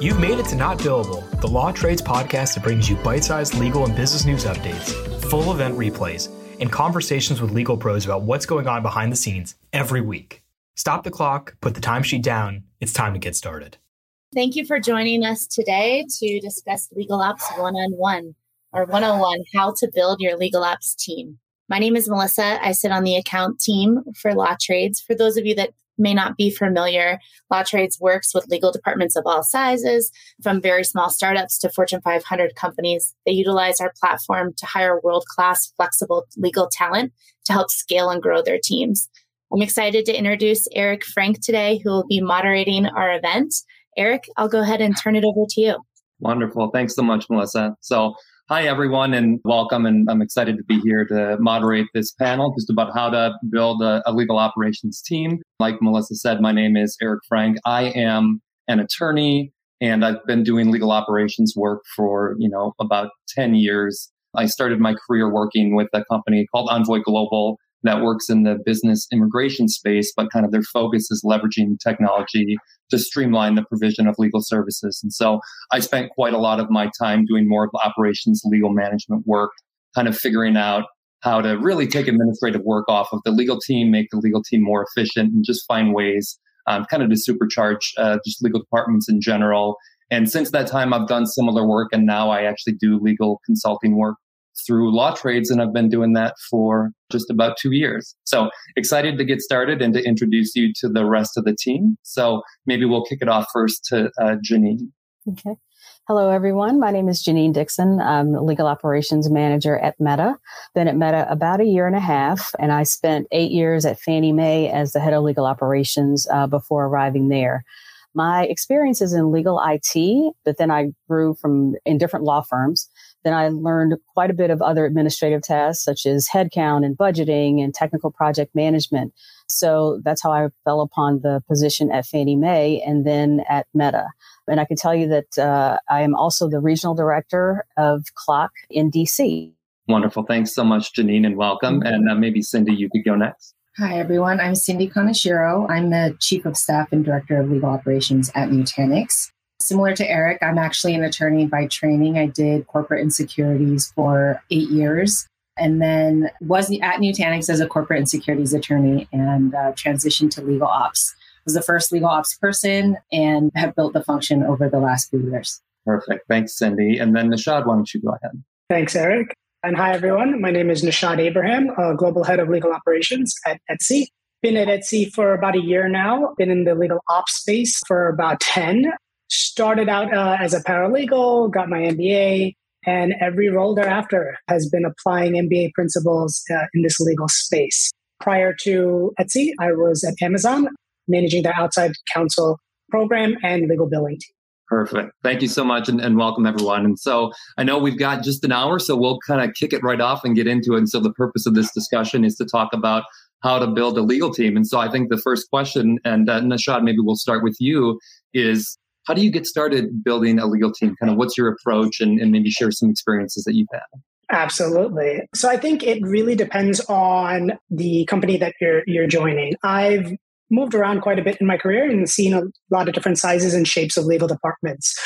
You've made it to Not Billable, the Law Trades podcast that brings you bite sized legal and business news updates, full event replays, and conversations with legal pros about what's going on behind the scenes every week. Stop the clock, put the timesheet down. It's time to get started. Thank you for joining us today to discuss Legal Ops 101 or 101 How to Build Your Legal Ops Team. My name is Melissa. I sit on the account team for Law Trades. For those of you that may not be familiar, Law Trades works with legal departments of all sizes, from very small startups to Fortune 500 companies. They utilize our platform to hire world class, flexible legal talent to help scale and grow their teams. I'm excited to introduce Eric Frank today, who will be moderating our event. Eric, I'll go ahead and turn it over to you. Wonderful. Thanks so much, Melissa. So, hi, everyone, and welcome. And I'm excited to be here to moderate this panel just about how to build a, a legal operations team. Like Melissa said, my name is Eric Frank. I am an attorney and I've been doing legal operations work for, you know, about 10 years. I started my career working with a company called Envoy Global that works in the business immigration space, but kind of their focus is leveraging technology to streamline the provision of legal services. And so I spent quite a lot of my time doing more operations legal management work, kind of figuring out how to really take administrative work off of the legal team, make the legal team more efficient, and just find ways um, kind of to supercharge uh, just legal departments in general. And since that time, I've done similar work, and now I actually do legal consulting work through law trades, and I've been doing that for just about two years. So excited to get started and to introduce you to the rest of the team. So maybe we'll kick it off first to uh, Janine. Okay. Hello, everyone. My name is Janine Dixon. I'm the legal operations manager at Meta. Been at Meta about a year and a half, and I spent eight years at Fannie Mae as the head of legal operations uh, before arriving there. My experience is in legal IT, but then I grew from in different law firms. Then I learned quite a bit of other administrative tasks such as headcount and budgeting and technical project management. So that's how I fell upon the position at Fannie Mae and then at Meta. And I can tell you that uh, I am also the regional director of CLOC in DC. Wonderful. Thanks so much, Janine, and welcome. Mm-hmm. And uh, maybe Cindy, you could go next. Hi, everyone. I'm Cindy Kaneshiro. I'm the Chief of Staff and Director of Legal Operations at Nutanix. Similar to Eric, I'm actually an attorney by training. I did corporate and securities for eight years and then was at Nutanix as a corporate and securities attorney and uh, transitioned to legal ops. Was the first legal ops person and have built the function over the last few years. Perfect. Thanks, Cindy. And then Nishad, why don't you go ahead? Thanks, Eric. And hi, everyone. My name is Nishad Abraham, Global Head of Legal Operations at Etsy. Been at Etsy for about a year now. Been in the legal ops space for about 10. Started out uh, as a paralegal, got my MBA, and every role thereafter has been applying MBA principles uh, in this legal space. Prior to Etsy, I was at Amazon, managing their outside counsel program and legal billing team. Perfect. Thank you so much and, and, welcome everyone. And so I know we've got just an hour, so we'll kind of kick it right off and get into it. And so the purpose of this discussion is to talk about how to build a legal team. And so I think the first question, and uh, Nishad, maybe we'll start with you, is how do you get started building a legal team? Kind of what's your approach and, and maybe share some experiences that you've had? Absolutely. So I think it really depends on the company that you're you're joining. I've moved around quite a bit in my career and seen a lot of different sizes and shapes of legal departments.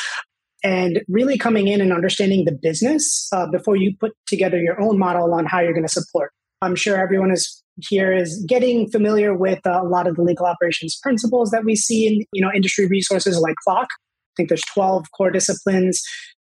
And really coming in and understanding the business uh, before you put together your own model on how you're going to support. I'm sure everyone is here is getting familiar with uh, a lot of the legal operations principles that we see in you know industry resources like CLOC I think there's 12 core disciplines.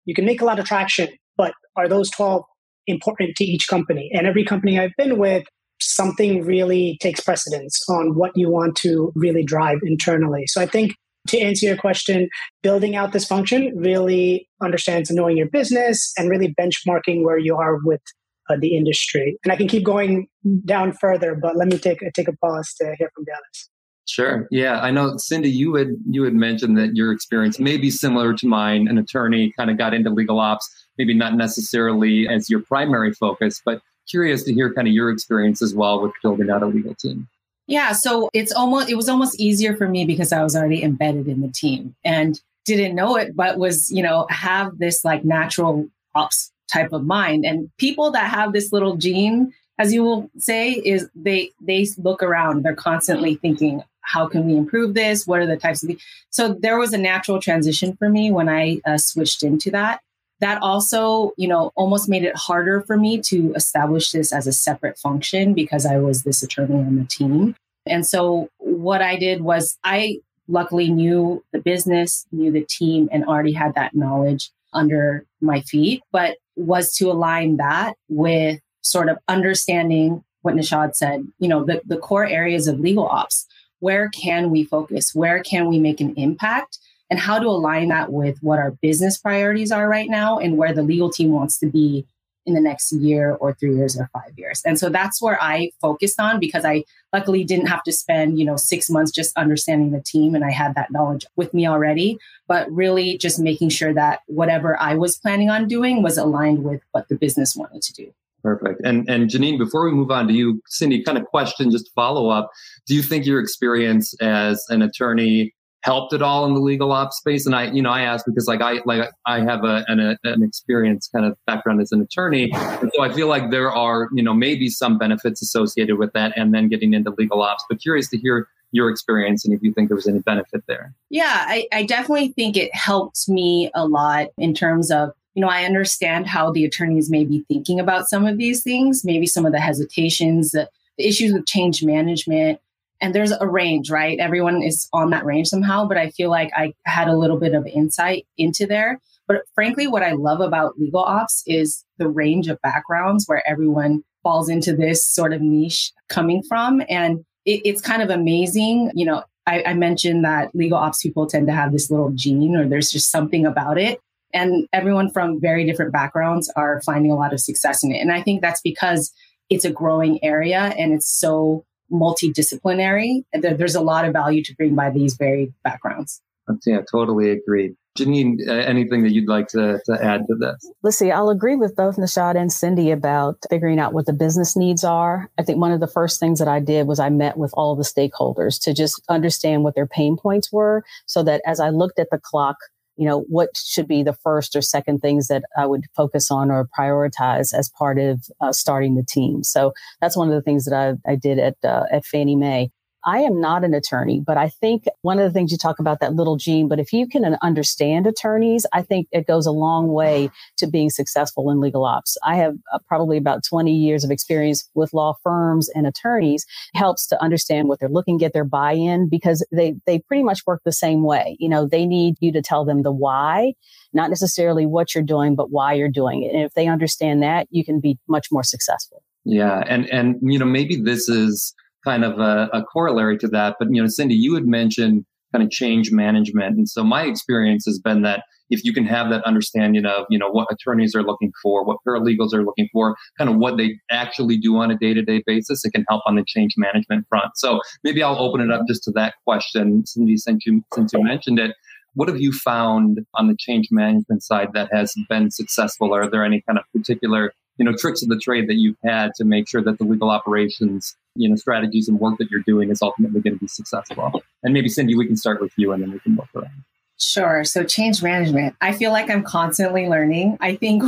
You can make a lot of traction, but are those 12 important to each company? And every company I've been with something really takes precedence on what you want to really drive internally. So I think to answer your question, building out this function really understands knowing your business and really benchmarking where you are with uh, the industry. And I can keep going down further, but let me take take a pause to hear from the others. Sure. Yeah, I know, Cindy. You had you had mentioned that your experience may be similar to mine. An attorney kind of got into legal ops, maybe not necessarily as your primary focus, but curious to hear kind of your experience as well with building out a legal team. Yeah, so it's almost it was almost easier for me because I was already embedded in the team and didn't know it, but was you know have this like natural ops type of mind. And people that have this little gene, as you will say, is they they look around. They're constantly thinking, how can we improve this? What are the types of? So there was a natural transition for me when I uh, switched into that. That also, you know, almost made it harder for me to establish this as a separate function because I was this attorney on the team. And so what I did was I luckily knew the business, knew the team, and already had that knowledge under my feet, but was to align that with sort of understanding what Nishad said, you know, the, the core areas of legal ops. Where can we focus? Where can we make an impact? And how to align that with what our business priorities are right now and where the legal team wants to be in the next year or three years or five years. And so that's where I focused on because I luckily didn't have to spend, you know, six months just understanding the team and I had that knowledge with me already, but really just making sure that whatever I was planning on doing was aligned with what the business wanted to do. Perfect. And and Janine, before we move on to you, Cindy, kind of question, just follow up. Do you think your experience as an attorney helped at all in the legal ops space? And I, you know, I ask because like I like I have a, an, an experience kind of background as an attorney, and so I feel like there are you know maybe some benefits associated with that, and then getting into legal ops. But curious to hear your experience and if you think there was any benefit there. Yeah, I, I definitely think it helped me a lot in terms of you know, I understand how the attorneys may be thinking about some of these things, maybe some of the hesitations, the, the issues with change management, and there's a range, right? Everyone is on that range somehow, but I feel like I had a little bit of insight into there. But frankly, what I love about legal ops is the range of backgrounds where everyone falls into this sort of niche coming from. And it, it's kind of amazing. You know, I, I mentioned that legal ops people tend to have this little gene or there's just something about it. And everyone from very different backgrounds are finding a lot of success in it. And I think that's because it's a growing area and it's so multidisciplinary. And there's a lot of value to bring by these varied backgrounds. Yeah, totally agreed. Janine, uh, anything that you'd like to, to add to this? Let's see. I'll agree with both Nishad and Cindy about figuring out what the business needs are. I think one of the first things that I did was I met with all the stakeholders to just understand what their pain points were so that as I looked at the CLOC you know, what should be the first or second things that I would focus on or prioritize as part of uh, starting the team. So that's one of the things that I, I did at, uh, at Fannie Mae. I am not an attorney, but I think one of the things you talk about that little gene, but if you can understand attorneys, I think it goes a long way to being successful in legal ops. I have uh, probably about 20 years of experience with law firms and attorneys helps to understand what they're looking, get their buy-in because they, they pretty much work the same way. You know, they need you to tell them the why, not necessarily what you're doing, but why you're doing it. And if they understand that, you can be much more successful. Yeah. And, and, you know, maybe this is, kind of a, a corollary to that. But, you know, Cindy, you had mentioned kind of change management. And so my experience has been that if you can have that understanding of, you know, what attorneys are looking for, what paralegals are looking for, kind of what they actually do on a day-to-day basis, it can help on the change management front. So maybe I'll open it up just to that question, Cindy, since you since you mentioned it. What have you found on the change management side that has been successful? Are there any kind of particular you know tricks of the trade that you've had to make sure that the legal operations you know strategies and work that you're doing is ultimately going to be successful? And maybe cindy we can start with you and then we can work around sure. So change management i feel like i'm constantly learning i think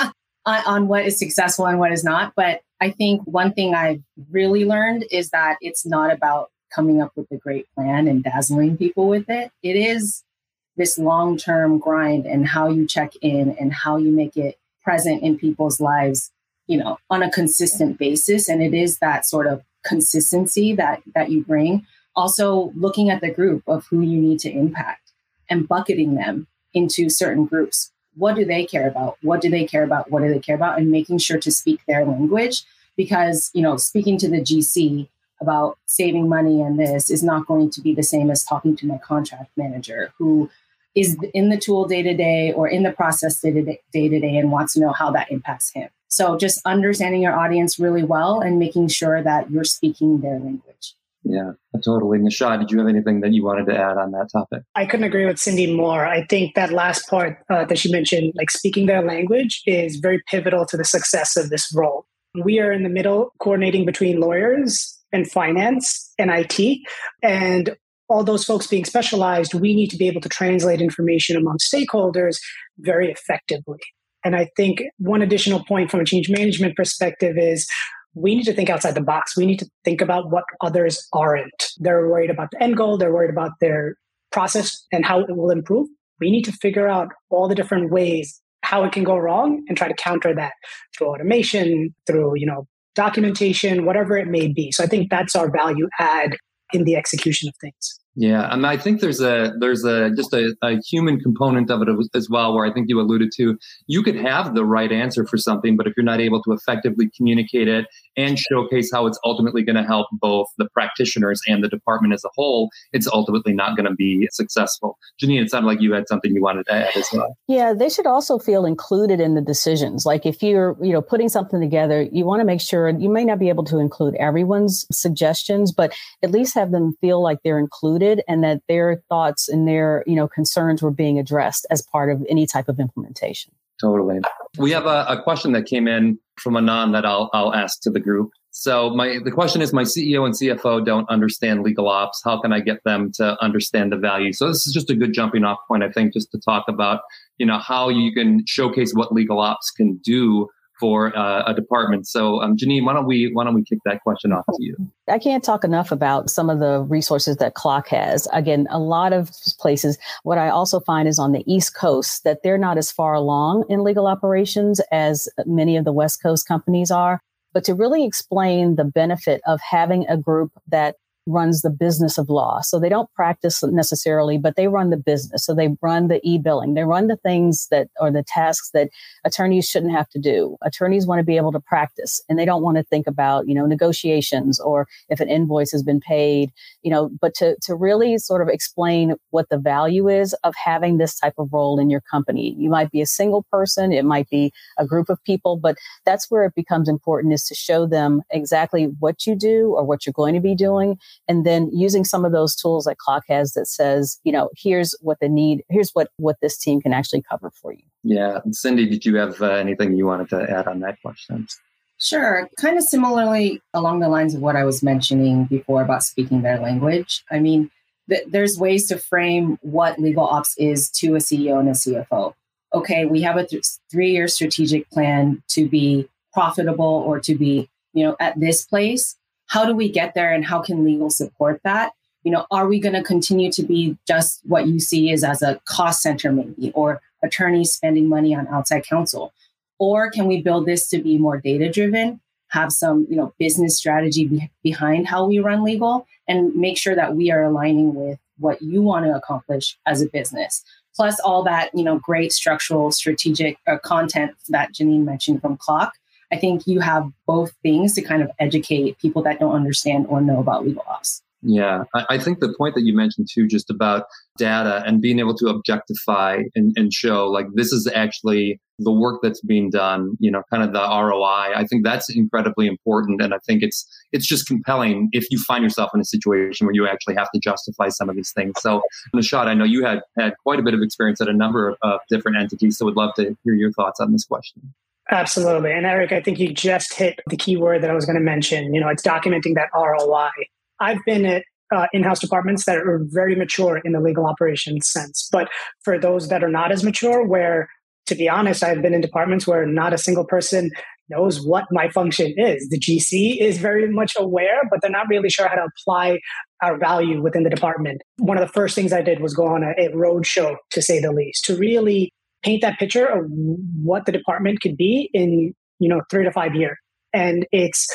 on what is successful and what is not but i think one thing i've really learned is that it's not about coming up with a great plan and dazzling people with it. It is this long-term grind and how you check in and how you make it present in people's lives, you know, on a consistent basis. And it is that sort of consistency that that you bring. Also looking at the group of who you need to impact and bucketing them into certain groups. What do they care about? What do they care about? What do they care about? And making sure to speak their language because, you know, speaking to the GC about saving money and this is not going to be the same as talking to my contract manager who is in the tool day to day or in the process day to day and wants to know how that impacts him. So just understanding your audience really well and making sure that you're speaking their language. Yeah, totally. Nishad, did you have anything that you wanted to add on that topic? I couldn't agree with Cindy more. I think that last part uh, that she mentioned, like speaking their language, is very pivotal to the success of this role. We are in the middle coordinating between lawyers and finance and IT. And all those folks being specialized, we need to be able to translate information among stakeholders very effectively. And I think one additional point from a change management perspective is we need to think outside the box. We need to think about what others aren't. They're worried about the end goal, they're worried about their process and how it will improve. We need to figure out all the different ways how it can go wrong and try to counter that through automation, through, you know, documentation, whatever it may be. So I think that's our value add in the execution of things. Yeah, and I think there's a there's a just a, a, human component of it as well, where I think you alluded to. You could have the right answer for something, but if you're not able to effectively communicate it and showcase how it's ultimately going to help both the practitioners and the department as a whole, it's ultimately not going to be successful. Janine, it sounded like you had something you wanted to add as well. Yeah, they should also feel included in the decisions. Like if you're you know putting something together, you want to make sure you may not be able to include everyone's suggestions, but at least have them feel like they're included included and that their thoughts and their you know concerns were being addressed as part of any type of implementation. Totally. We have a, a question that came in from anon that i'll, I'll ask to the group. So my the question is my ceo and cfo don't understand legal ops. How can i get them to understand the value? So this is just a good jumping off point i think just to talk about you know how you can showcase what legal ops can do for uh, a department. So, um, Janine, why don't we why don't we kick that question off to you? I can't talk enough about some of the resources that CLOC has. Again, a lot of places. What I also find is on the East Coast that they're not as far along in legal operations as many of the West Coast companies are. But to really explain the benefit of having a group that runs the business of law. So they don't practice necessarily, but they run the business. So they run the e-billing. They run the things that or the tasks that attorneys shouldn't have to do. Attorneys want to be able to practice and they don't want to think about, you know, negotiations or if an invoice has been paid, you know, but to, to really sort of explain what the value is of having this type of role in your company. You might be a single person. It might be a group of people, but that's where it becomes important is to show them exactly what you do or what you're going to be doing and then using some of those tools that CLOC has that says, you know, here's what the need, here's what what this team can actually cover for you. Yeah, Cindy, did you have uh, anything you wanted to add on that question? Sure. Kind of similarly along the lines of what I was mentioning before about speaking their language. I mean, th- there's ways to frame what legal ops is to a CEO and a CFO. Okay, we have a th- three year strategic plan to be profitable or to be, you know, at this place how do we get there and how can legal support that? You know, are we going to continue to be just what you see is as a cost center maybe or attorneys spending money on outside counsel? Or can we build this to be more data driven, have some, you know, business strategy be- behind how we run legal and make sure that we are aligning with what you want to accomplish as a business plus all that you know great structural strategic uh, content that janine mentioned from CLOC I think you have both things to kind of educate people that don't understand or know about legal ops. Yeah, I, think the point that you mentioned too, just about data and being able to objectify and, and, show like this is actually the work that's being done, you know, kind of the ROI. I think that's incredibly important. And I think it's it's just compelling if you find yourself in a situation where you actually have to justify some of these things. So Nishad, I know you had had quite a bit of experience at a number of, of different entities. So would love to hear your thoughts on this question. Absolutely. And Eric, I think you just hit the key word that I was going to mention. You know, it's documenting that ROI. I've been at uh, in-house departments that are very mature in the legal operations sense. But for those that are not as mature, where to be honest, I've been in departments where not a single person knows what my function is. The GC is very much aware, but they're not really sure how to apply our value within the department. One of the first things I did was go on a, a road show, to say the least, to really paint that picture of what the department could be in you know three to five years and it's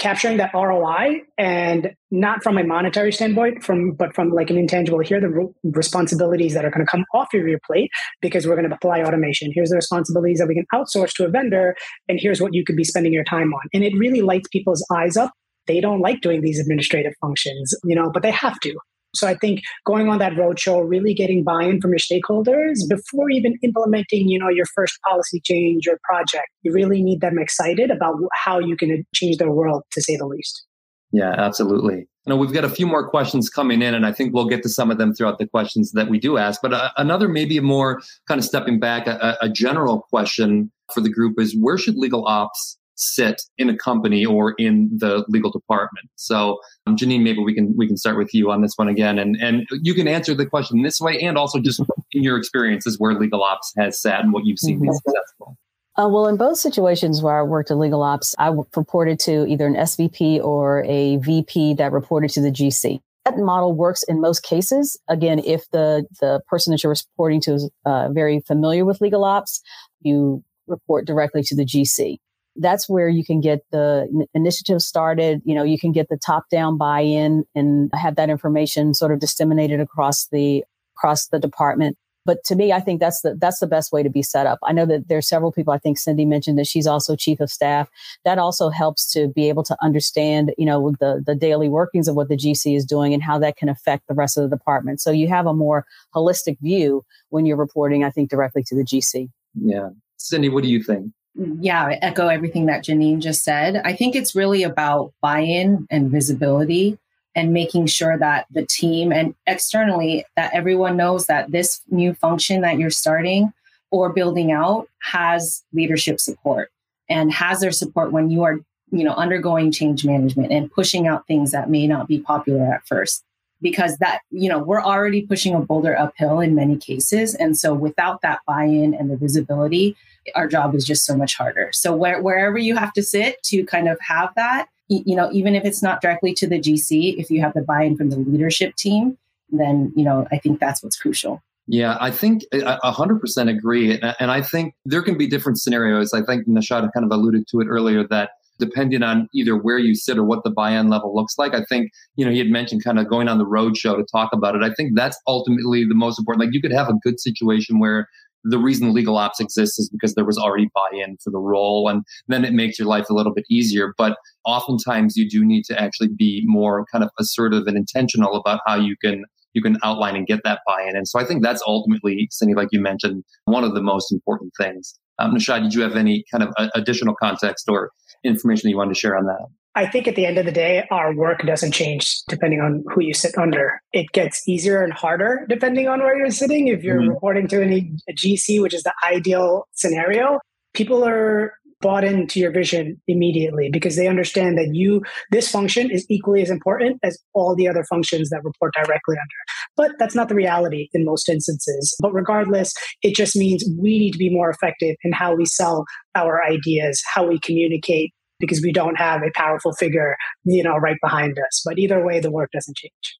capturing that roi and not from a monetary standpoint from but from like an intangible here the re- responsibilities that are going to come off of your plate because we're going to apply automation. Here's the responsibilities that we can outsource to a vendor and here's what you could be spending your time on. And it really lights people's eyes up. They don't like doing these administrative functions you know but they have to so I think going on that roadshow, really getting buy-in from your stakeholders before even implementing, you know, your first policy change or project, you really need them excited about how you can change their world, to say the least. Yeah, absolutely. You know, we've got a few more questions coming in, and I think we'll get to some of them throughout the questions that we do ask. But uh, another, maybe a more kind of stepping back, a, a general question for the group is: Where should legal ops sit in a company or in the legal department. So, um, Janine, maybe we can we can start with you on this one again, and and you can answer the question this way, and also just in your experiences where legal ops has sat and what you've seen mm-hmm. be successful. Uh, well, in both situations where I worked in legal ops, I reported to either an SVP or a VP that reported to the GC. That model works in most cases. Again, if the, the person that you're reporting to is uh, very familiar with legal ops, you report directly to the GC. That's where you can get the initiative started. You know, you can get the top down buy in and have that information sort of disseminated across the, across the department. But to me, I think that's the that's the best way to be set up. I know that there's several people. I think Cindy mentioned that she's also chief of staff. That also helps to be able to understand, you know, the the daily workings of what the GC is doing and how that can affect the rest of the department. So you have a more holistic view when you're reporting. I think directly to the GC. Yeah, Cindy, what do you think? Yeah, I echo everything that Janine just said. I think it's really about buy-in and visibility and making sure that the team and externally that everyone knows that this new function that you're starting or building out has leadership support and has their support when you are you know undergoing change management and pushing out things that may not be popular at first because that you know we're already pushing a boulder uphill in many cases and so without that buy-in and the visibility our job is just so much harder so where, wherever you have to sit to kind of have that you know, even if it's not directly to the GC, if you have the buy-in from the leadership team, then, you know, I think that's what's crucial. Yeah, I think a hundred percent agree. And I think there can be different scenarios. I think Nishad kind of alluded to it earlier that depending on either where you sit or what the buy-in level looks like, I think, you know, he had mentioned kind of going on the road show to talk about it. I think that's ultimately the most important. Like you could have a good situation where the reason legal ops exists is because there was already buy-in for the role and then it makes your life a little bit easier. But oftentimes you do need to actually be more kind of assertive and intentional about how you can you can outline and get that buy-in. And so i think that's ultimately cindy like you mentioned one of the most important things. Um, nishad did you have any kind of additional context or information that you wanted to share on that I think at the end of the day, our work doesn't change depending on who you sit under. It gets easier and harder depending on where you're sitting. If you're mm-hmm. reporting to any a GC, which is the ideal scenario, people are bought into your vision immediately because they understand that you this function is equally as important as all the other functions that report directly under but that's not the reality in most instances but regardless it just means we need to be more effective in how we sell our ideas how we communicate because we don't have a powerful figure, you know, right behind us. But either way, the work doesn't change.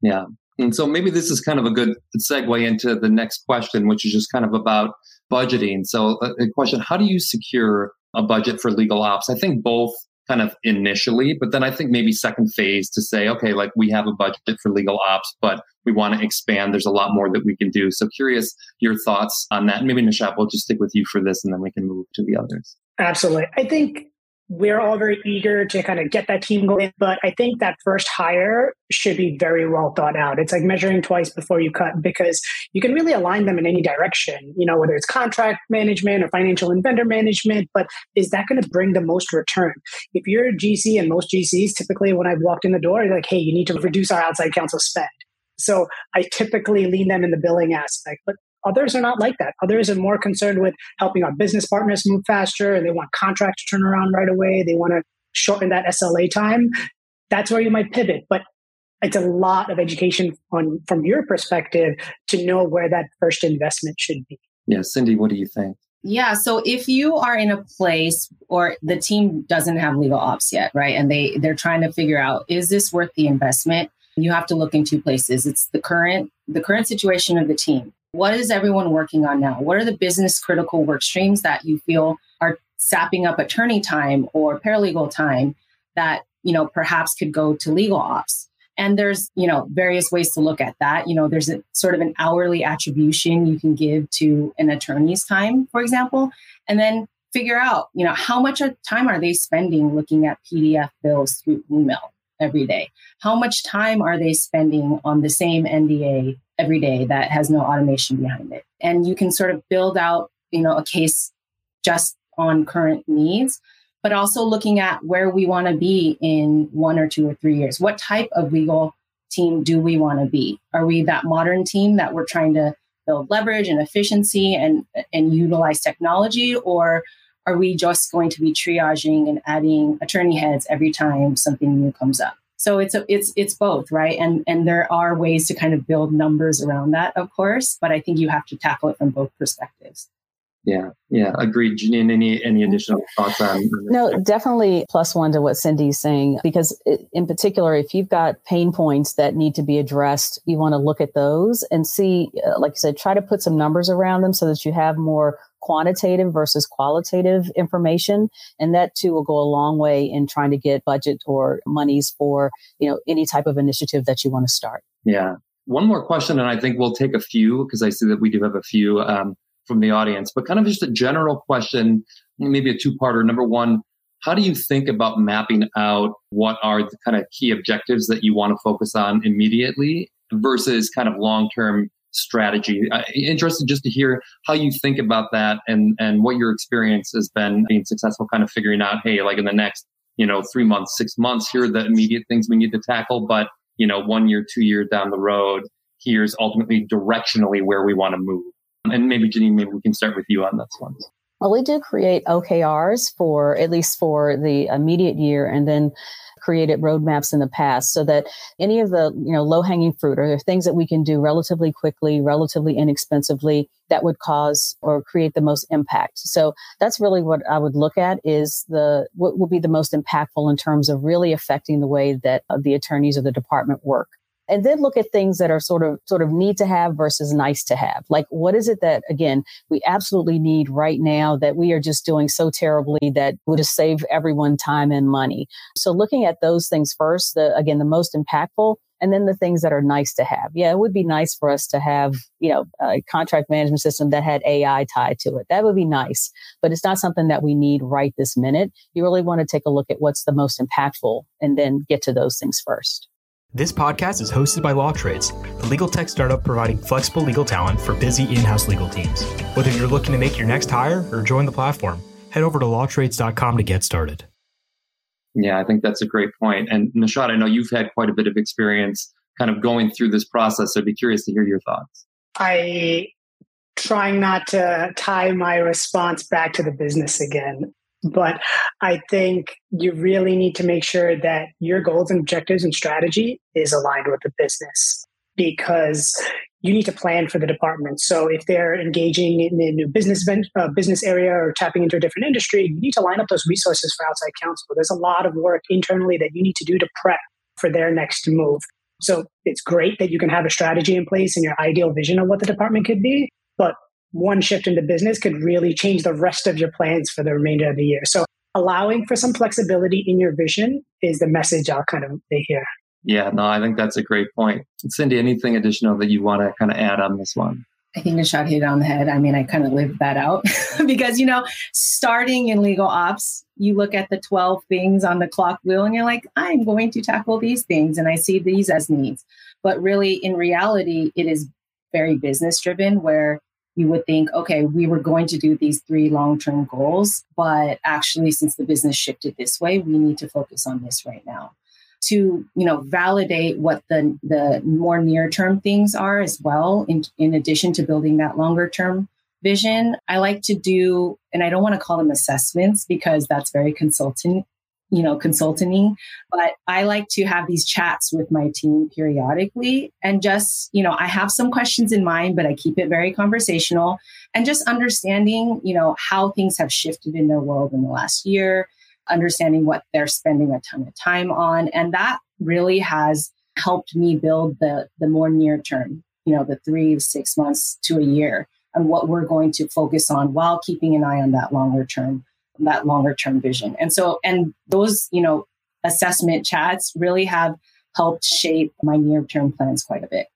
Yeah. And so maybe this is kind of a good segue into the next question, which is just kind of about budgeting. So a uh, question, how do you secure a budget for legal ops? I think both kind of initially, but then I think maybe second phase to say, okay, like we have a budget for legal ops, but we want to expand. There's a lot more that we can do. So curious your thoughts on that. Maybe Nishad, we'll just stick with you for this and then we can move to the others. Absolutely. I think we're all very eager to kind of get that team going. But I think that first hire should be very well thought out. It's like measuring twice before you cut because you can really align them in any direction, you know, whether it's contract management or financial and vendor management. But is that going to bring the most return? If you're a GC and most GCs, typically when I've walked in the door, like, hey, you need to reduce our outside counsel spend. So I typically lean them in the billing aspect. But Others are not like that. Others are more concerned with helping our business partners move faster and they want contract to turn around right away. They want to shorten that SLA time. That's where you might pivot. But it's a lot of education on from your perspective to know where that first investment should be. Yeah, Cindy, what do you think? Yeah, so if you are in a place or the team doesn't have legal ops yet, right? And they they're trying to figure out is this worth the investment? You have to look in two places. It's the current the current situation of the team. What is everyone working on now? What are the business critical work streams that you feel are sapping up attorney time or paralegal time that, you know, perhaps could go to legal ops? And there's, you know, various ways to look at that. You know, there's a sort of an hourly attribution you can give to an attorney's time, for example, and then figure out, you know, how much time are they spending looking at PDF bills through email every day? How much time are they spending on the same NDA every day that has no automation behind it. And you can sort of build out, you know, a case just on current needs, but also looking at where we want to be in one or two or three years. What type of legal team do we want to be? Are we that modern team that we're trying to build leverage and efficiency and, and utilize technology? Or are we just going to be triaging and adding attorney heads every time something new comes up? So it's a, it's it's both, right? And and there are ways to kind of build numbers around that, of course, but I think you have to tackle it from both perspectives. Yeah, yeah, agreed. Janine, any any additional thoughts on? No, definitely plus one to what Cindy's saying because in particular, if you've got pain points that need to be addressed, you want to look at those and see, uh, like you said, try to put some numbers around them so that you have more quantitative versus qualitative information, and that too will go a long way in trying to get budget or monies for you know any type of initiative that you want to start. Yeah. One more question, and I think we'll take a few because I see that we do have a few. Um, from the audience, but kind of just a general question, maybe a two parter. Number one, how do you think about mapping out what are the kind of key objectives that you want to focus on immediately versus kind of long term strategy? Uh, interested just to hear how you think about that and, and what your experience has been being successful, kind of figuring out, hey, like in the next, you know, three months, six months, here are the immediate things we need to tackle. But, you know, one year, two years down the road, here's ultimately directionally where we want to move. And maybe Janine, maybe we can start with you on this one. Well, we do create OKRs for at least for the immediate year and then created roadmaps in the past so that any of the you know low hanging fruit or things that we can do relatively quickly relatively inexpensively that would cause or create the most impact. So that's really what i would look at is the what will be the most impactful in terms of really affecting the way that uh, the attorneys of the department work and then look at things that are sort of sort of need to have versus nice to have like what is it that again we absolutely need right now that we are just doing so terribly that would have saved everyone time and money so looking at those things first the again the most impactful and then the things that are nice to have. Yeah, it would be nice for us to have, you know, a contract management system that had AI tied to it. That would be nice, but it's not something that we need right this minute. You really want to take a look at what's the most impactful and then get to those things first. This podcast is hosted by LawTrades, the legal tech startup providing flexible legal talent for busy in house legal teams. Whether you're looking to make your next hire or join the platform, head over to lawtrades.com to get started. Yeah, I think that's a great point. And Nishad, I know you've had quite a bit of experience kind of going through this process. So I'd be curious to hear your thoughts. I trying not to tie my response back to the business again. But I think you really need to make sure that your goals and objectives and strategy is aligned with the business because you need to plan for the department. So if they're engaging in a new business uh, business area or tapping into a different industry, you need to line up those resources for outside counsel. There's a lot of work internally that you need to do to prep for their next move. So it's great that you can have a strategy in place and your ideal vision of what the department could be, one shift in the business could really change the rest of your plans for the remainder of the year. So allowing for some flexibility in your vision is the message I'll kind of hear. Yeah, no, I think that's a great point. Cindy, anything additional that you want to kind of add on this one? I think Nishad hit it on the head. I mean, I kind of lived that out because, you know, starting in legal ops, you look at the 12 things on the CLOC wheel and you're like, I'm going to tackle these things and I see these as needs. But really, in reality, it is very business driven where you would think, okay, we were going to do these three long term goals, but actually, since the business shifted this way, we need to focus on this right now. To you know validate what the the more near term things are as well in, in addition to building that longer term vision i like to do and i don't want to call them assessments because that's very consultant you know, consulting, but I like to have these chats with my team periodically and just, you know, I have some questions in mind, but I keep it very conversational and just understanding, you know, how things have shifted in their world in the last year, understanding what they're spending a ton of time on. And that really has helped me build the, the more near term, you know, the three six months to a year and what we're going to focus on while keeping an eye on that longer term that longer term vision. And so, and those, you know, assessment chats really have helped shape my near term plans quite a bit.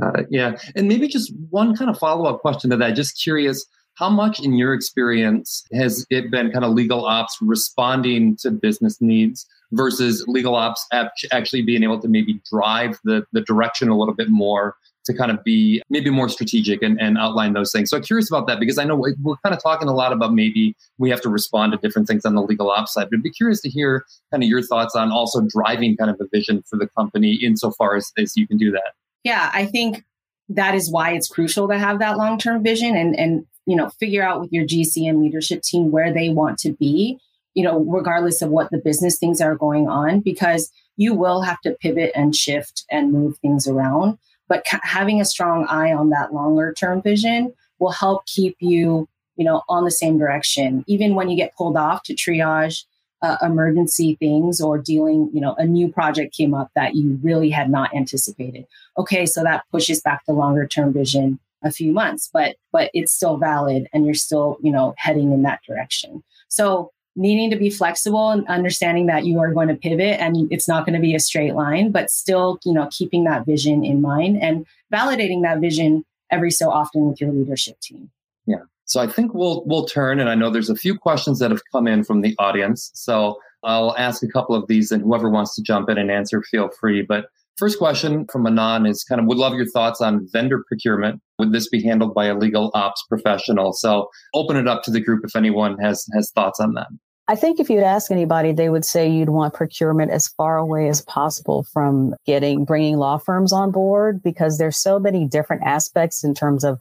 Got it. Yeah. And maybe just one kind of follow up question to that. Just curious, how much in your experience has it been kind of legal ops responding to business needs versus legal ops actually being able to maybe drive the, the direction a little bit more to kind of be maybe more strategic and, and outline those things. So I'm curious about that because I know we're kind of talking a lot about maybe we have to respond to different things on the legal ops side, but I'd be curious to hear kind of your thoughts on also driving kind of a vision for the company insofar as, as you can do that. Yeah, I think that is why it's crucial to have that long-term vision and, and, you know, figure out with your GC and leadership team where they want to be, you know, regardless of what the business things are going on, because you will have to pivot and shift and move things around but ca- having a strong eye on that longer term vision will help keep you you know, on the same direction. Even when you get pulled off to triage uh, emergency things or dealing, you know, a new project came up that you really had not anticipated. Okay, so that pushes back the longer term vision a few months, but but it's still valid and you're still, you know, heading in that direction. So needing to be flexible and understanding that you are going to pivot and it's not going to be a straight line, but still, you know, keeping that vision in mind and validating that vision every so often with your leadership team. Yeah. So I think we'll we'll turn and I know there's a few questions that have come in from the audience. So I'll ask a couple of these and whoever wants to jump in and answer feel free, but First question from Anon is kind of would love your thoughts on vendor procurement. Would this be handled by a legal ops professional? So open it up to the group if anyone has has thoughts on that. I think if you'd ask anybody, they would say you'd want procurement as far away as possible from getting, bringing law firms on board because there's so many different aspects in terms of,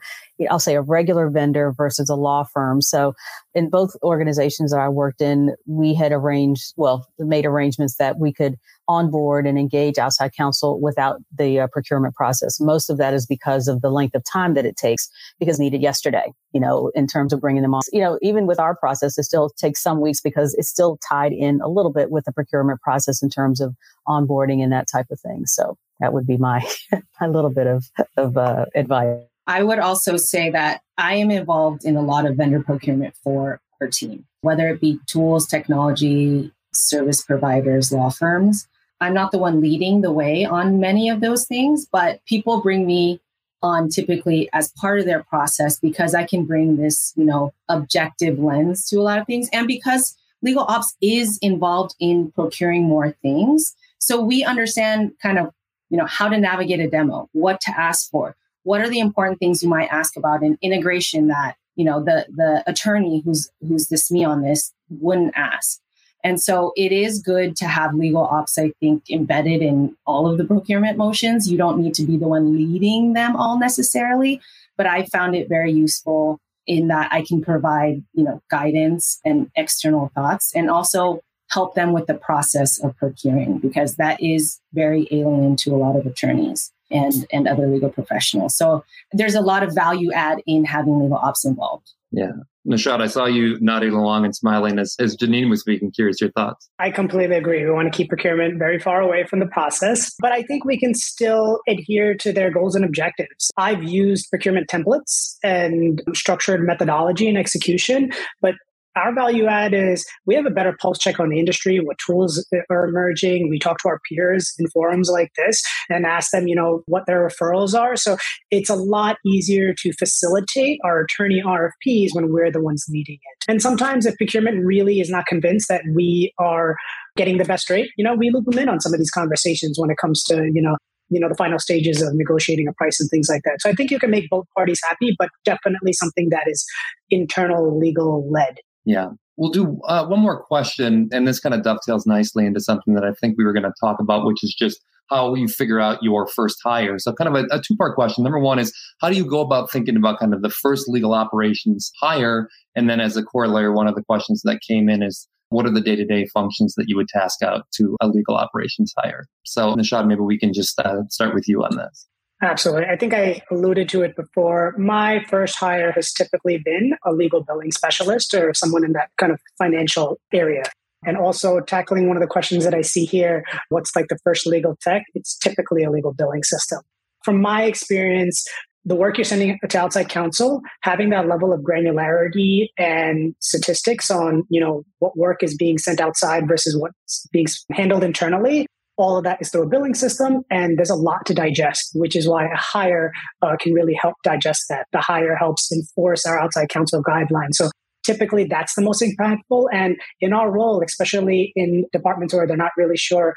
I'll say a regular vendor versus a law firm. So in both organizations that I worked in, we had arranged, well, made arrangements that we could onboard and engage outside counsel without the uh, procurement process. Most of that is because of the length of time that it takes because needed yesterday, you know, in terms of bringing them on. You know, even with our process, it still takes some weeks because it's still tied in a little bit with the procurement process in terms of onboarding and that type of thing. So that would be my, my little bit of, of uh, advice. I would also say that I am involved in a lot of vendor procurement for our team, whether it be tools, technology, service providers, law firms. I'm not the one leading the way on many of those things, but people bring me on typically as part of their process because I can bring this, you know, objective lens to a lot of things. And because legal ops is involved in procuring more things. So we understand kind of, you know, how to navigate a demo, what to ask for, what are the important things you might ask about in integration that, you know, the the attorney who's who's this me on this wouldn't ask. And so it is good to have legal ops, I think, embedded in all of the procurement motions. You don't need to be the one leading them all necessarily, but I found it very useful in that I can provide, you know, guidance and external thoughts and also help them with the process of procuring because that is very alien to a lot of attorneys and, and other legal professionals. So there's a lot of value add in having legal ops involved. Yeah. Nishad, I saw you nodding along and smiling as, as Janine was speaking. Curious your thoughts. I completely agree. We want to keep procurement very far away from the process, but I think we can still adhere to their goals and objectives. I've used procurement templates and structured methodology and execution, but our value add is we have a better pulse check on the industry, what tools are emerging. We talk to our peers in forums like this and ask them, you know, what their referrals are. So it's a lot easier to facilitate our attorney RFPs when we're the ones leading it. And sometimes if procurement really is not convinced that we are getting the best rate, you know, we loop them in on some of these conversations when it comes to, you know, you know the final stages of negotiating a price and things like that so i think you can make both parties happy but definitely something that is internal legal led yeah. We'll do uh, one more question, and this kind of dovetails nicely into something that I think we were going to talk about, which is just how you figure out your first hire. So, kind of a, a two part question. Number one is how do you go about thinking about kind of the first legal operations hire? And then, as a corollary, one of the questions that came in is what are the day to day functions that you would task out to a legal operations hire? So, Nishad, maybe we can just uh, start with you on this. Absolutely. I think I alluded to it before. My first hire has typically been a legal billing specialist or someone in that kind of financial area. And also tackling one of the questions that I see here what's like the first legal tech? It's typically a legal billing system. From my experience, the work you're sending to outside counsel, having that level of granularity and statistics on, you know, what work is being sent outside versus what's being handled internally all of that is through a billing system and there's a lot to digest which is why a hire uh, can really help digest that. The hire helps enforce our outside counsel guidelines. So typically that's the most impactful and in our role especially in departments where they're not really sure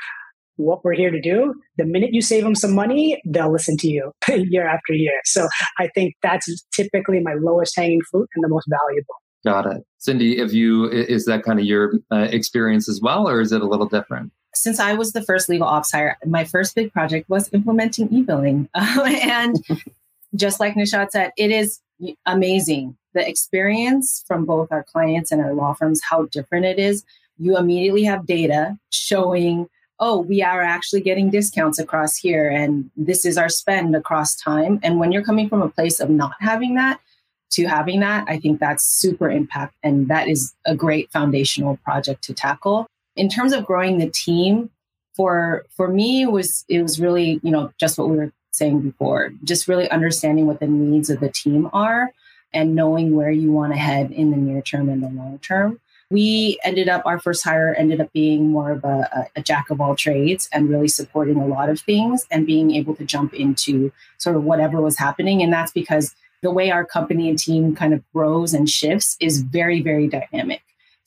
what we're here to do the minute you save them some money they'll listen to you year after year. So i think that's typically my lowest hanging fruit and the most valuable. Got it. Cindy if you is that kind of your uh, experience as well or is it a little different since I was the first legal ops hire, my first big project was implementing e-billing. and just like Nishad said, it is amazing. The experience from both our clients and our law firms, how different it is. You immediately have data showing, oh, we are actually getting discounts across here, and this is our spend across time. And when you're coming from a place of not having that, to having that, I think that's super impact and that is a great foundational project to tackle. In terms of growing the team, for for me it was it was really, you know, just what we were saying before, just really understanding what the needs of the team are and knowing where you want to head in the near term and the long term. We ended up, our first hire ended up being more of a, a, jack of all trades and really supporting a lot of things and being able to jump into sort of whatever was happening. And that's because the way our company and team kind of grows and shifts is very, very dynamic.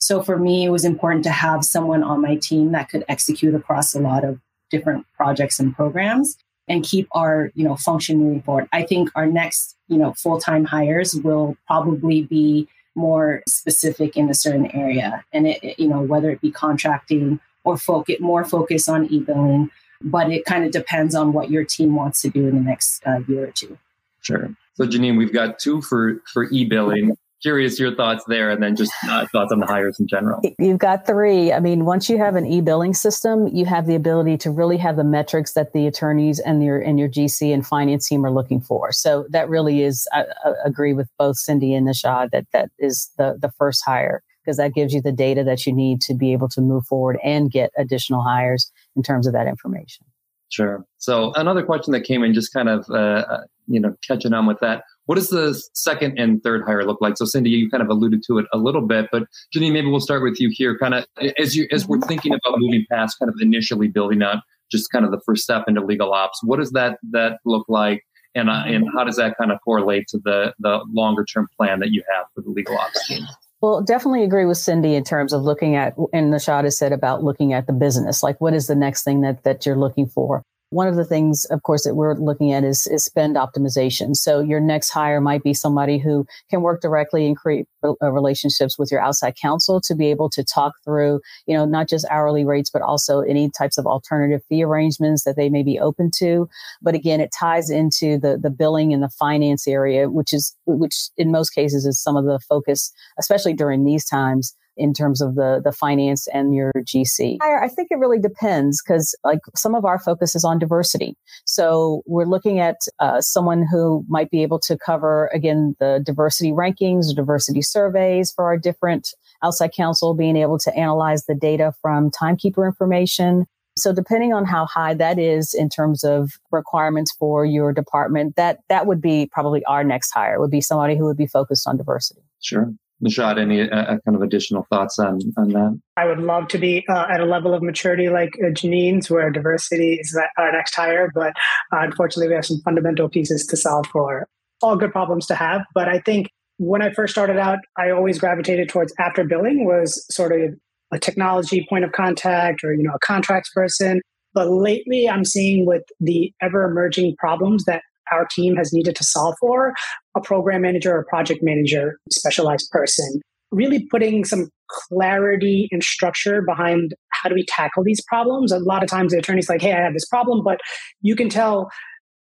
So for me, it was important to have someone on my team that could execute across a lot of different projects and programs and keep our you know function moving forward. I think our next you know full time hires will probably be more specific in a certain area, and it, it you know whether it be contracting or focus more focus on e billing, but it kind of depends on what your team wants to do in the next uh, year or two. Sure. So Janine, we've got two for for e billing curious your thoughts there and then just uh, thoughts on the hires in general. You've got three. I mean once you have an e-billing system you have the ability to really have the metrics that the attorneys and your and your gc and finance team are looking for. So that really is i, I agree with both cindy and nishad that that is the the first hire because that gives you the data that you need to be able to move forward and get additional hires in terms of that information. Sure. So another question that came in, just kind of uh, uh you know catching on with that. What does the second and third hire look like? So Cindy, you kind of alluded to it a little bit, but Janine, maybe we'll start with you here. Kind of as you as we're thinking about moving past kind of initially building out just kind of the first step into legal ops. What does that that look like? And, uh, and how does that kind of correlate to the, the longer term plan that you have for the legal ops team? Well, definitely agree with Cindy in terms of looking at, and Nishad has said about looking at the business. Like, what is the next thing that, that you're looking for? One of the things, of course, that we're looking at is, is spend optimization. So your next hire might be somebody who can work directly and create uh, relationships with your outside counsel to be able to talk through, you know, not just hourly rates, but also any types of alternative fee arrangements that they may be open to. But again, it ties into the, the billing and the finance area, which is, which in most cases is some of the focus, especially during these times in terms of the the finance and your GC? I think it really depends because like some of our focus is on diversity. So we're looking at uh, someone who might be able to cover again the diversity rankings, diversity surveys for our different outside counsel, being able to analyze the data from timekeeper information. So depending on how high that is in terms of requirements for your department, that that would be probably our next hire would be somebody who would be focused on diversity. Sure. Nishad, any uh, uh, kind of additional thoughts on, on that? I would love to be uh, at a level of maturity like uh, Janine's, where diversity is our next hire. But uh, unfortunately, we have some fundamental pieces to solve for. All good problems to have. But I think when I first started out, I always gravitated towards after billing was sort of a technology point of contact or you know a contracts person. But lately, I'm seeing with the ever emerging problems that our team has needed to solve for, a program manager or project manager, specialized person, really putting some clarity and structure behind how do we tackle these problems. A lot of times the attorney's like, hey, I have this problem, but you can tell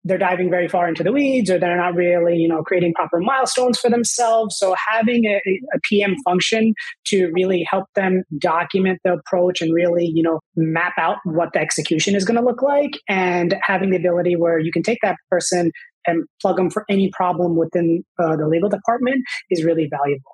they're diving very far into the weeds or they're not really you know creating proper milestones for themselves. So having a, a, pm function to really help them document the approach and really you know map out what the execution is going to look like and having the ability where you can take that person and plug them for any problem within uh, the legal department is really valuable.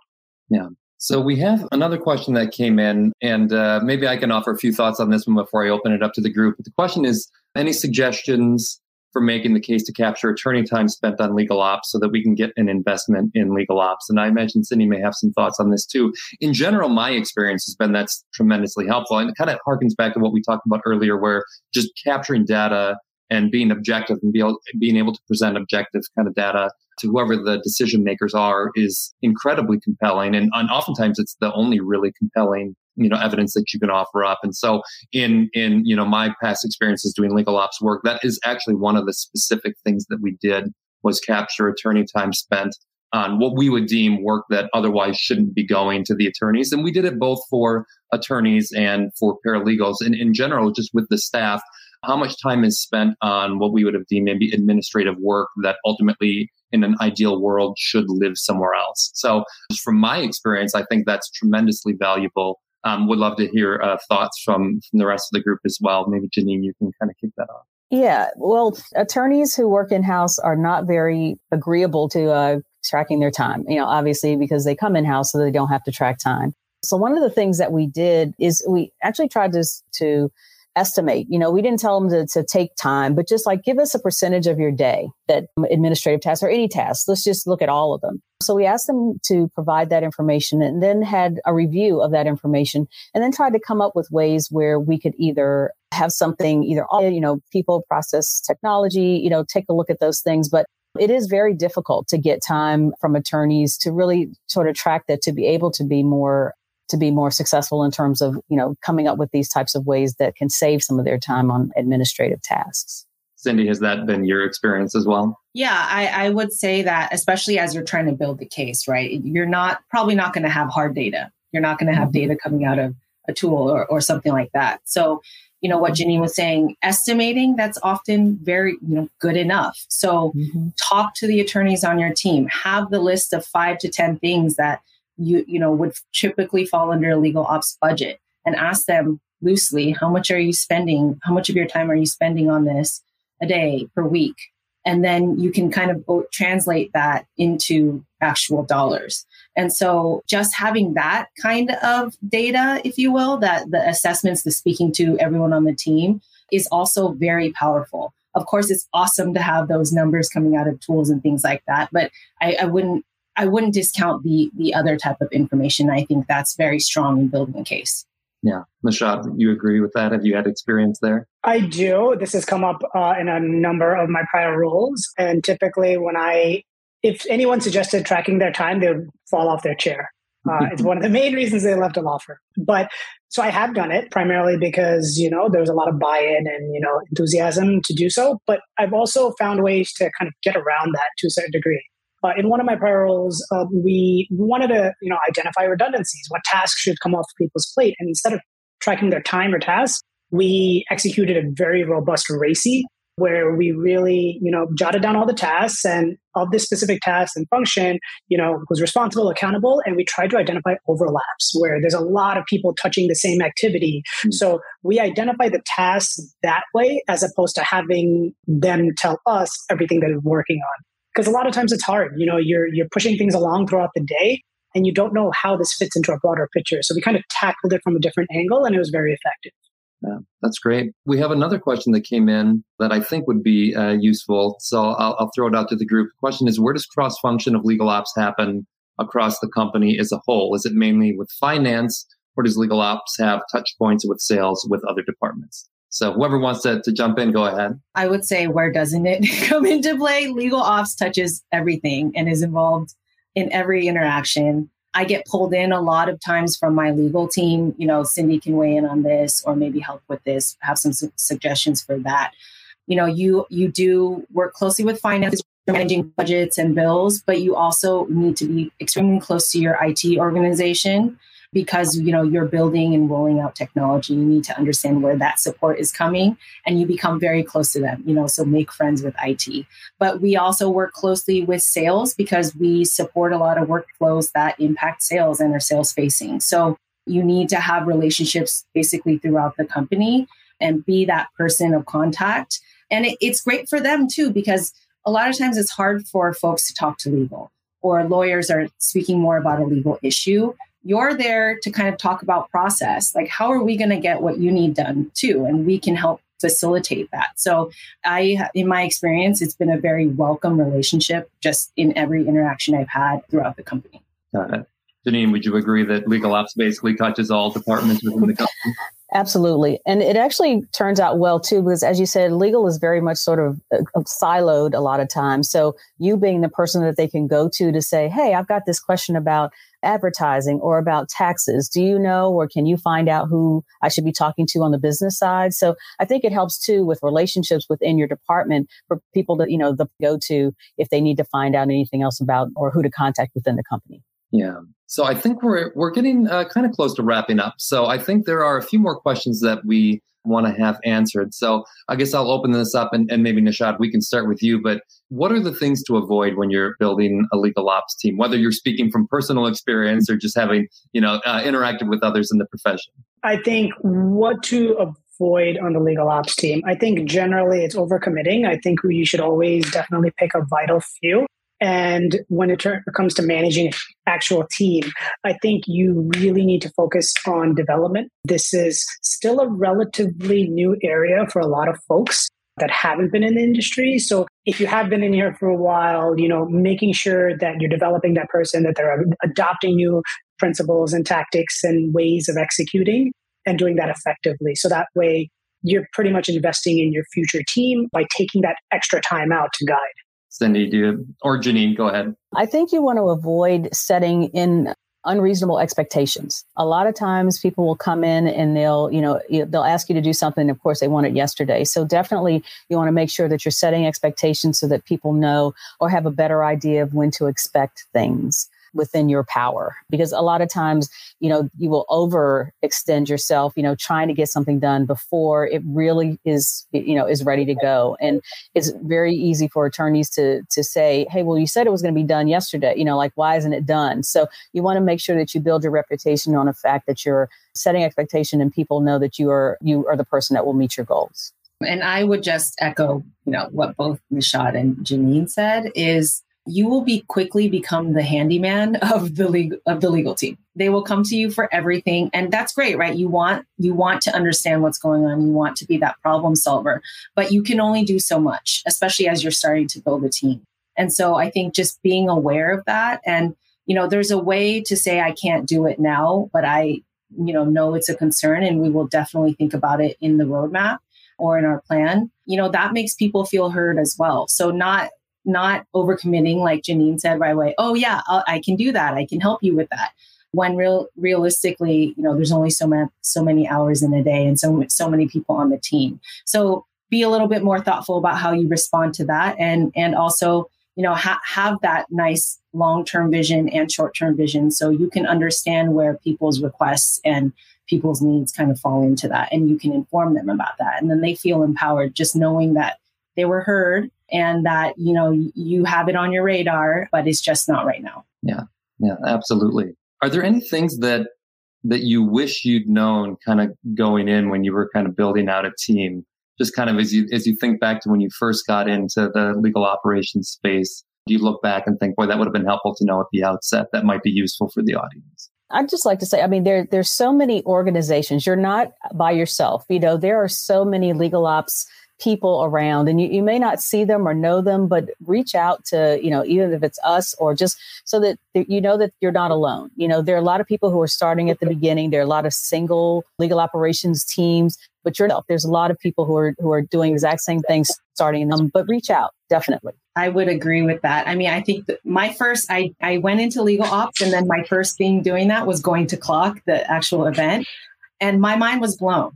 Yeah. So we have another question that came in, and uh, maybe I can offer a few thoughts on this one before I open it up to the group. But the question is: any suggestions for making the case to capture attorney time spent on legal ops so that we can get an investment in legal ops. And I imagine Cindy may have some thoughts on this too. In general, my experience has been that's tremendously helpful. And it kind of harkens back to what we talked about earlier, where just capturing data and being objective and be able, being able to present objective kind of data to whoever the decision makers are is incredibly compelling. And, and oftentimes it's the only really compelling you know evidence that you can offer up. And so in in you know my past experiences doing legal ops work that is actually one of the specific things that we did was capture attorney time spent on what we would deem work that otherwise shouldn't be going to the attorneys. And we did it both for attorneys and for paralegals. And in general just with the staff how much time is spent on what we would have deemed maybe administrative work that ultimately in an ideal world should live somewhere else? So from my experience i think that's tremendously valuable um, would love to hear uh, thoughts from, from the rest of the group as well. Maybe Janine, you can kind of kick that off. Yeah, well, attorneys who work in house are not very agreeable to uh, tracking their time, you know, obviously because they come in house so they don't have to track time. So one of the things that we did is we actually tried to, to estimate. You know, we didn't tell them to, to take time, but just like give us a percentage of your day that administrative tasks or any tasks. Let's just look at all of them. So we asked them to provide that information and then had a review of that information and then tried to come up with ways where we could either have something either, oh, you know, people process technology, you know, take a look at those things, but it is very difficult to get time from attorneys to really sort of track that to be able to be more to be more successful in terms of, you know, coming up with these types of ways that can save some of their time on administrative tasks. Cindy, has that been your experience as well? Yeah, I, I would say that, especially as you're trying to build the case, right? You're not probably not going to have hard data. You're not going to have mm-hmm. data coming out of a tool or, or something like that. So, you know, what Janine was saying, estimating that's often very, you know, good enough. So mm-hmm. talk to the attorneys on your team, have the list of five to 10 things that you you know would typically fall under a legal ops budget and ask them loosely how much are you spending how much of your time are you spending on this a day per week? And then you can kind of translate that into actual dollars. And so just having that kind of data if you will that the assessments the speaking to everyone on the team is also very powerful. Of course it's awesome to have those numbers coming out of tools and things like that but I, I wouldn't I wouldn't discount the the other type of information. I think that's very strong in building a case. Yeah, Nishad, you agree with that? Have you had experience there? I do. This has come up uh, in a number of my prior roles, and typically when I, if anyone suggested tracking their time, they would fall off their chair. Uh, it's one of the main reasons they left a law firm. But so I have done it primarily because you know there's a lot of buy-in and you know enthusiasm to do so. But I've also found ways to kind of get around that to a certain degree. Uh, in one of my prior roles, uh, we wanted to, you know, identify redundancies, what tasks should come off people's plate, and instead of tracking their time or tasks, we executed a very robust RACI where we really, you know, jotted down all the tasks and of this specific task and function, you know, was responsible, accountable, and we tried to identify overlaps where there's a lot of people touching the same activity. Mm-hmm. So we identify the tasks that way as opposed to having them tell us everything that they're working on because a lot of times it's hard. You know, you're you're pushing things along throughout the day, and you don't know how this fits into a broader picture. So we kind of tackled it from a different angle, and it was very effective. Yeah, that's great. We have another question that came in that I think would be uh, useful. So I'll, I'll throw it out to the group. The question is Where does cross function of legal ops happen across the company as a whole? Is it mainly with finance, or does legal ops have touch points with sales with other departments? So whoever wants to, to jump in, go ahead. I would say, where doesn't it come into play? Legal ops touches everything and is involved in every interaction. I get pulled in a lot of times from my legal team. You know, Cindy can weigh in on this or maybe help with this, have some su- suggestions for that. You know, you you do work closely with finance managing budgets and bills, but you also need to be extremely close to your IT organization because you know you're building and rolling out technology you need to understand where that support is coming and you become very close to them you know so make friends with IT but we also work closely with sales because we support a lot of workflows that impact sales and are sales facing so you need to have relationships basically throughout the company and be that person of contact. And it, it's great for them too because a lot of times it's hard for folks to talk to legal or lawyers are speaking more about a legal issue you're there to kind of talk about process. Like how are we going to get what you need done too? And we can help facilitate that. So i in my experience it's been a very welcome relationship just in every interaction i've had throughout the company. Got it. Janine would you agree that legal ops basically touches all departments within the company? Absolutely. And it actually turns out well too, because as you said, legal is very much sort of uh, siloed a lot of times. So you being the person that they can go to to say, Hey, I've got this question about advertising or about taxes. Do you know, or can you find out who I should be talking to on the business side? So I think it helps too with relationships within your department for people to, you know, the go to if they need to find out anything else about or who to contact within the company. Yeah. So I think we're we're getting uh, kind of close to wrapping up. So I think there are a few more questions that we want to have answered. So I guess I'll open this up and, and maybe Nishad, we can start with you. But what are the things to avoid when you're building a legal ops team, whether you're speaking from personal experience or just having, you know, uh, interacted with others in the profession? I think what to avoid on the legal ops team, I think generally it's overcommitting. I think we should always definitely pick a vital few And when it comes to managing actual team, I think you really need to focus on development. This is still a relatively new area for a lot of folks that haven't been in the industry. So if you have been in here for a while, you know, making sure that you're developing that person, that they're adopting new principles and tactics and ways of executing and doing that effectively. So that way you're pretty much investing in your future team by taking that extra time out to guide. Cindy, do you, or Janine, go ahead. I think you want to avoid setting in unreasonable expectations. A lot of times people will come in and they'll, you know, they'll ask you to do something. Of course, they want it yesterday. So definitely you want to make sure that you're setting expectations so that people know or have a better idea of when to expect things within your power. Because a lot of times you know you will overextend yourself you know trying to get something done before it really is you know is ready to go. And it's very easy for attorneys to to say hey well you said it was going to be done yesterday. You know like why isn't it done? So you want to make sure that you build your reputation on the fact that you're setting expectation and people know that you are you are the person that will meet your goals. And i would just echo you know what both Nishad and janine said is you will be quickly become the handyman of the legal of the legal team. They will come to you for everything and that's great, right? You want you want to understand what's going on, you want to be that problem solver, but you can only do so much, especially as you're starting to build a team. And so I think just being aware of that and you know, there's a way to say I can't do it now, but I you know know it's a concern and we will definitely think about it in the roadmap or in our plan. You know, that makes people feel heard as well. So not not overcommitting, like Janine said right away. Oh yeah, I'll, i can do that. I can help you with that. When real realistically, you know, there's only so many so many hours in a day, and so so many people on the team. So be a little bit more thoughtful about how you respond to that, and and also you know ha- have that nice long term vision and short term vision, so you can understand where people's requests and people's needs kind of fall into that, and you can inform them about that, and then they feel empowered just knowing that they were heard and that you know you have it on your radar but it's just not right now. Yeah. Yeah absolutely. Are there any things that that you wish you'd known kind of going in when you were kind of building out a team? Just kind of as you as you think back to when you first got into the legal operations space do you look back and think boy that would have been helpful to know at the outset that might be useful for the audience I'd just like to say, I mean, there there's so many organizations. You're not by yourself. You know, there are so many legal ops people around and you, you may not see them or know them but reach out to you know even if it's us or just so that you know that you're not alone you know there are a lot of people who are starting at the beginning there are a lot of single legal operations teams but you're not there's a lot of people who are who are doing exact same things starting them but reach out definitely I would agree with that. I mean, I think my first, I, I went into legal ops and then my first thing doing that was going to CLOC the actual event. And my mind was blown,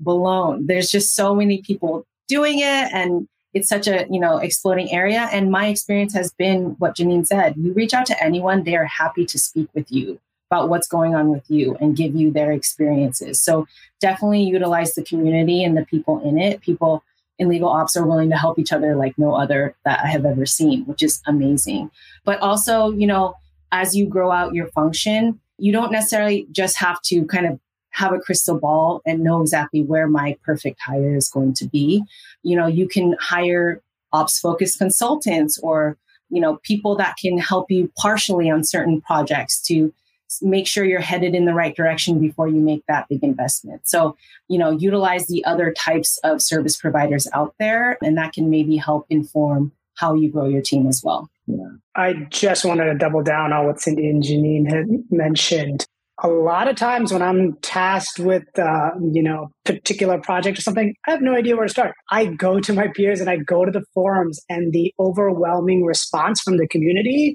blown. There's just so many people doing it and it's such a you know exploding area. And my experience has been what janine said. You reach out to anyone they are happy to speak with you about what's going on with you and give you their experiences. So definitely utilize the community and the people in it. People in legal ops are willing to help each other like no other that i have ever seen which is amazing. But also you know as you grow out your function you don't necessarily just have to kind of have a crystal ball and know exactly where my perfect hire is going to be. You know, you can hire ops focused consultants or, you know, people that can help you partially on certain projects to make sure you're headed in the right direction before you make that big investment. So, you know, utilize the other types of service providers out there, and that can maybe help inform how you grow your team as well. Yeah. I just wanted to double down on what Cindy and Janine had mentioned a lot of times when I'm tasked with, uh, you know, particular project or something, I have no idea where to start. I go to my peers and I go to the forums, and the overwhelming response from the community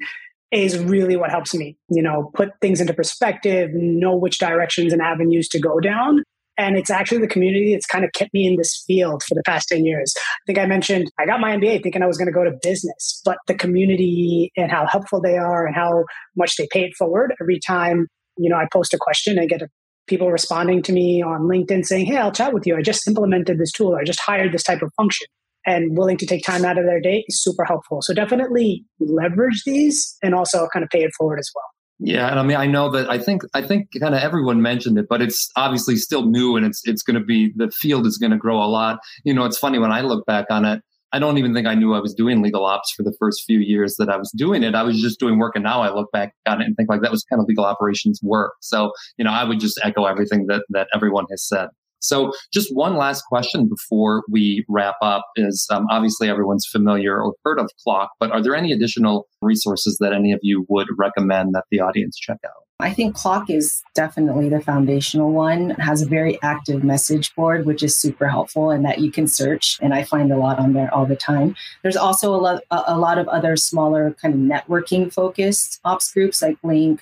is really what helps me, you know, put things into perspective, know which directions and avenues to go down. And it's actually the community that's kind of kept me in this field for the past 10 years. I think I mentioned I got my MBA thinking I was going to go to business, but the community and how helpful they are and how much they pay it forward every time you know, I post a question and get a, people responding to me on LinkedIn saying, Hey, I'll chat with you. I just implemented this tool. I just hired this type of function and willing to take time out of their day is super helpful. So definitely leverage these and also kind of pay it forward as well. Yeah, and I mean, I know that I think I think kind of everyone mentioned it, but it's obviously still new, and it's it's going to be the field is going to grow a lot. You know, it's funny when I look back on it. I don't even think I knew I was doing legal ops for the first few years that I was doing it. I was just doing work. And now I look back on it and think like that was kind of legal operations work. So, you know, I would just echo everything that, that everyone has said. So, just one last question before we wrap up is um, obviously everyone's familiar or heard of CLOC, but are there any additional resources that any of you would recommend that the audience check out? I think CLOC is definitely the foundational one. It has a very active message board, which is super helpful and that you can search. And I find a lot on there all the time. There's also a lot, a lot of other smaller kind of networking focused ops groups like Link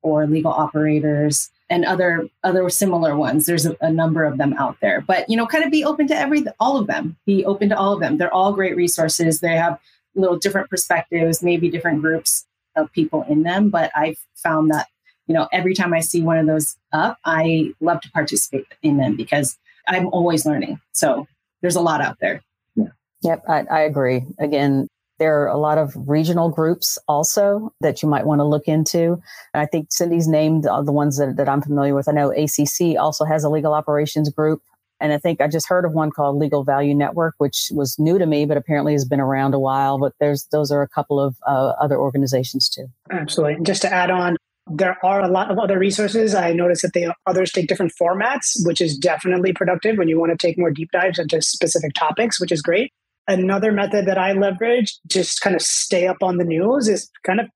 or Legal Operators and other other similar ones. There's a, a, number of them out there, but you know, kind of be open to every all of them. Be open to all of them. They're all great resources. They have little different perspectives, maybe different groups of people in them. But I've found that you know, every time I see one of those up, I love to participate in them because I'm always learning. So there's a lot out there. Yeah. Yep, I, I agree. Again, there are a lot of regional groups also that you might want to look into. And I think Cindy's named the ones that, that I'm familiar with. I know ACC also has a legal operations group. And I think I just heard of one called Legal Value Network, which was new to me, but apparently has been around a while. But there's those are a couple of uh, other organizations too. Absolutely. And just to add on, there are a lot of other resources. I noticed that they others take different formats, which is definitely productive when you want to take more deep dives into specific topics, which is great. Another method that I leverage, just kind of stay up on the news, is kind of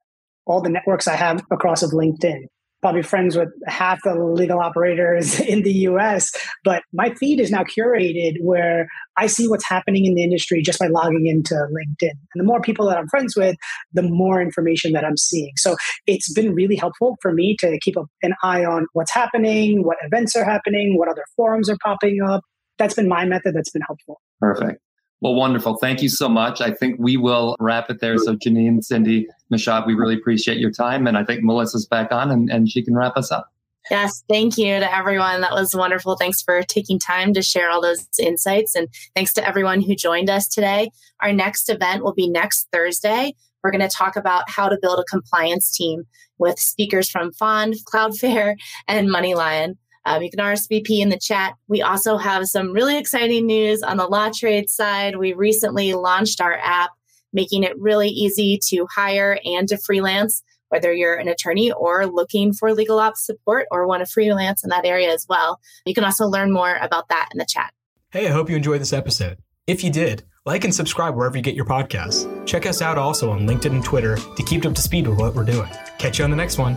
all the networks I have across of LinkedIn probably friends with half the legal operators in the US, but my feed is now curated where I see what's happening in the industry just by logging into LinkedIn. And the more people that I'm friends with, the more information that I'm seeing. So it's been really helpful for me to keep an eye on what's happening, what events are happening, what other forums are popping up. That's been my method that's been helpful. Perfect. Well, wonderful. Thank you so much. I think we will wrap it there. So, Janine, Cindy, Nishad, we really appreciate your time. And I think Melissa's back on and, and she can wrap us up. Yes, thank you to everyone. That was wonderful. Thanks for taking time to share all those insights. And thanks to everyone who joined us today. Our next event will be next Thursday. We're going to talk about how to build a compliance team with speakers from Fond, Cloudflare, and MoneyLion. Um, you can RSVP in the chat. We also have some really exciting news on the Lawtrades side. We recently launched our app, making it really easy to hire and to freelance, whether you're an attorney or looking for legal ops support or want to freelance in that area as well. You can also learn more about that in the chat. Hey, I hope you enjoyed this episode. If you did, like and subscribe wherever you get your podcasts. Check us out also on LinkedIn and Twitter to keep up to speed with what we're doing. Catch you on the next one.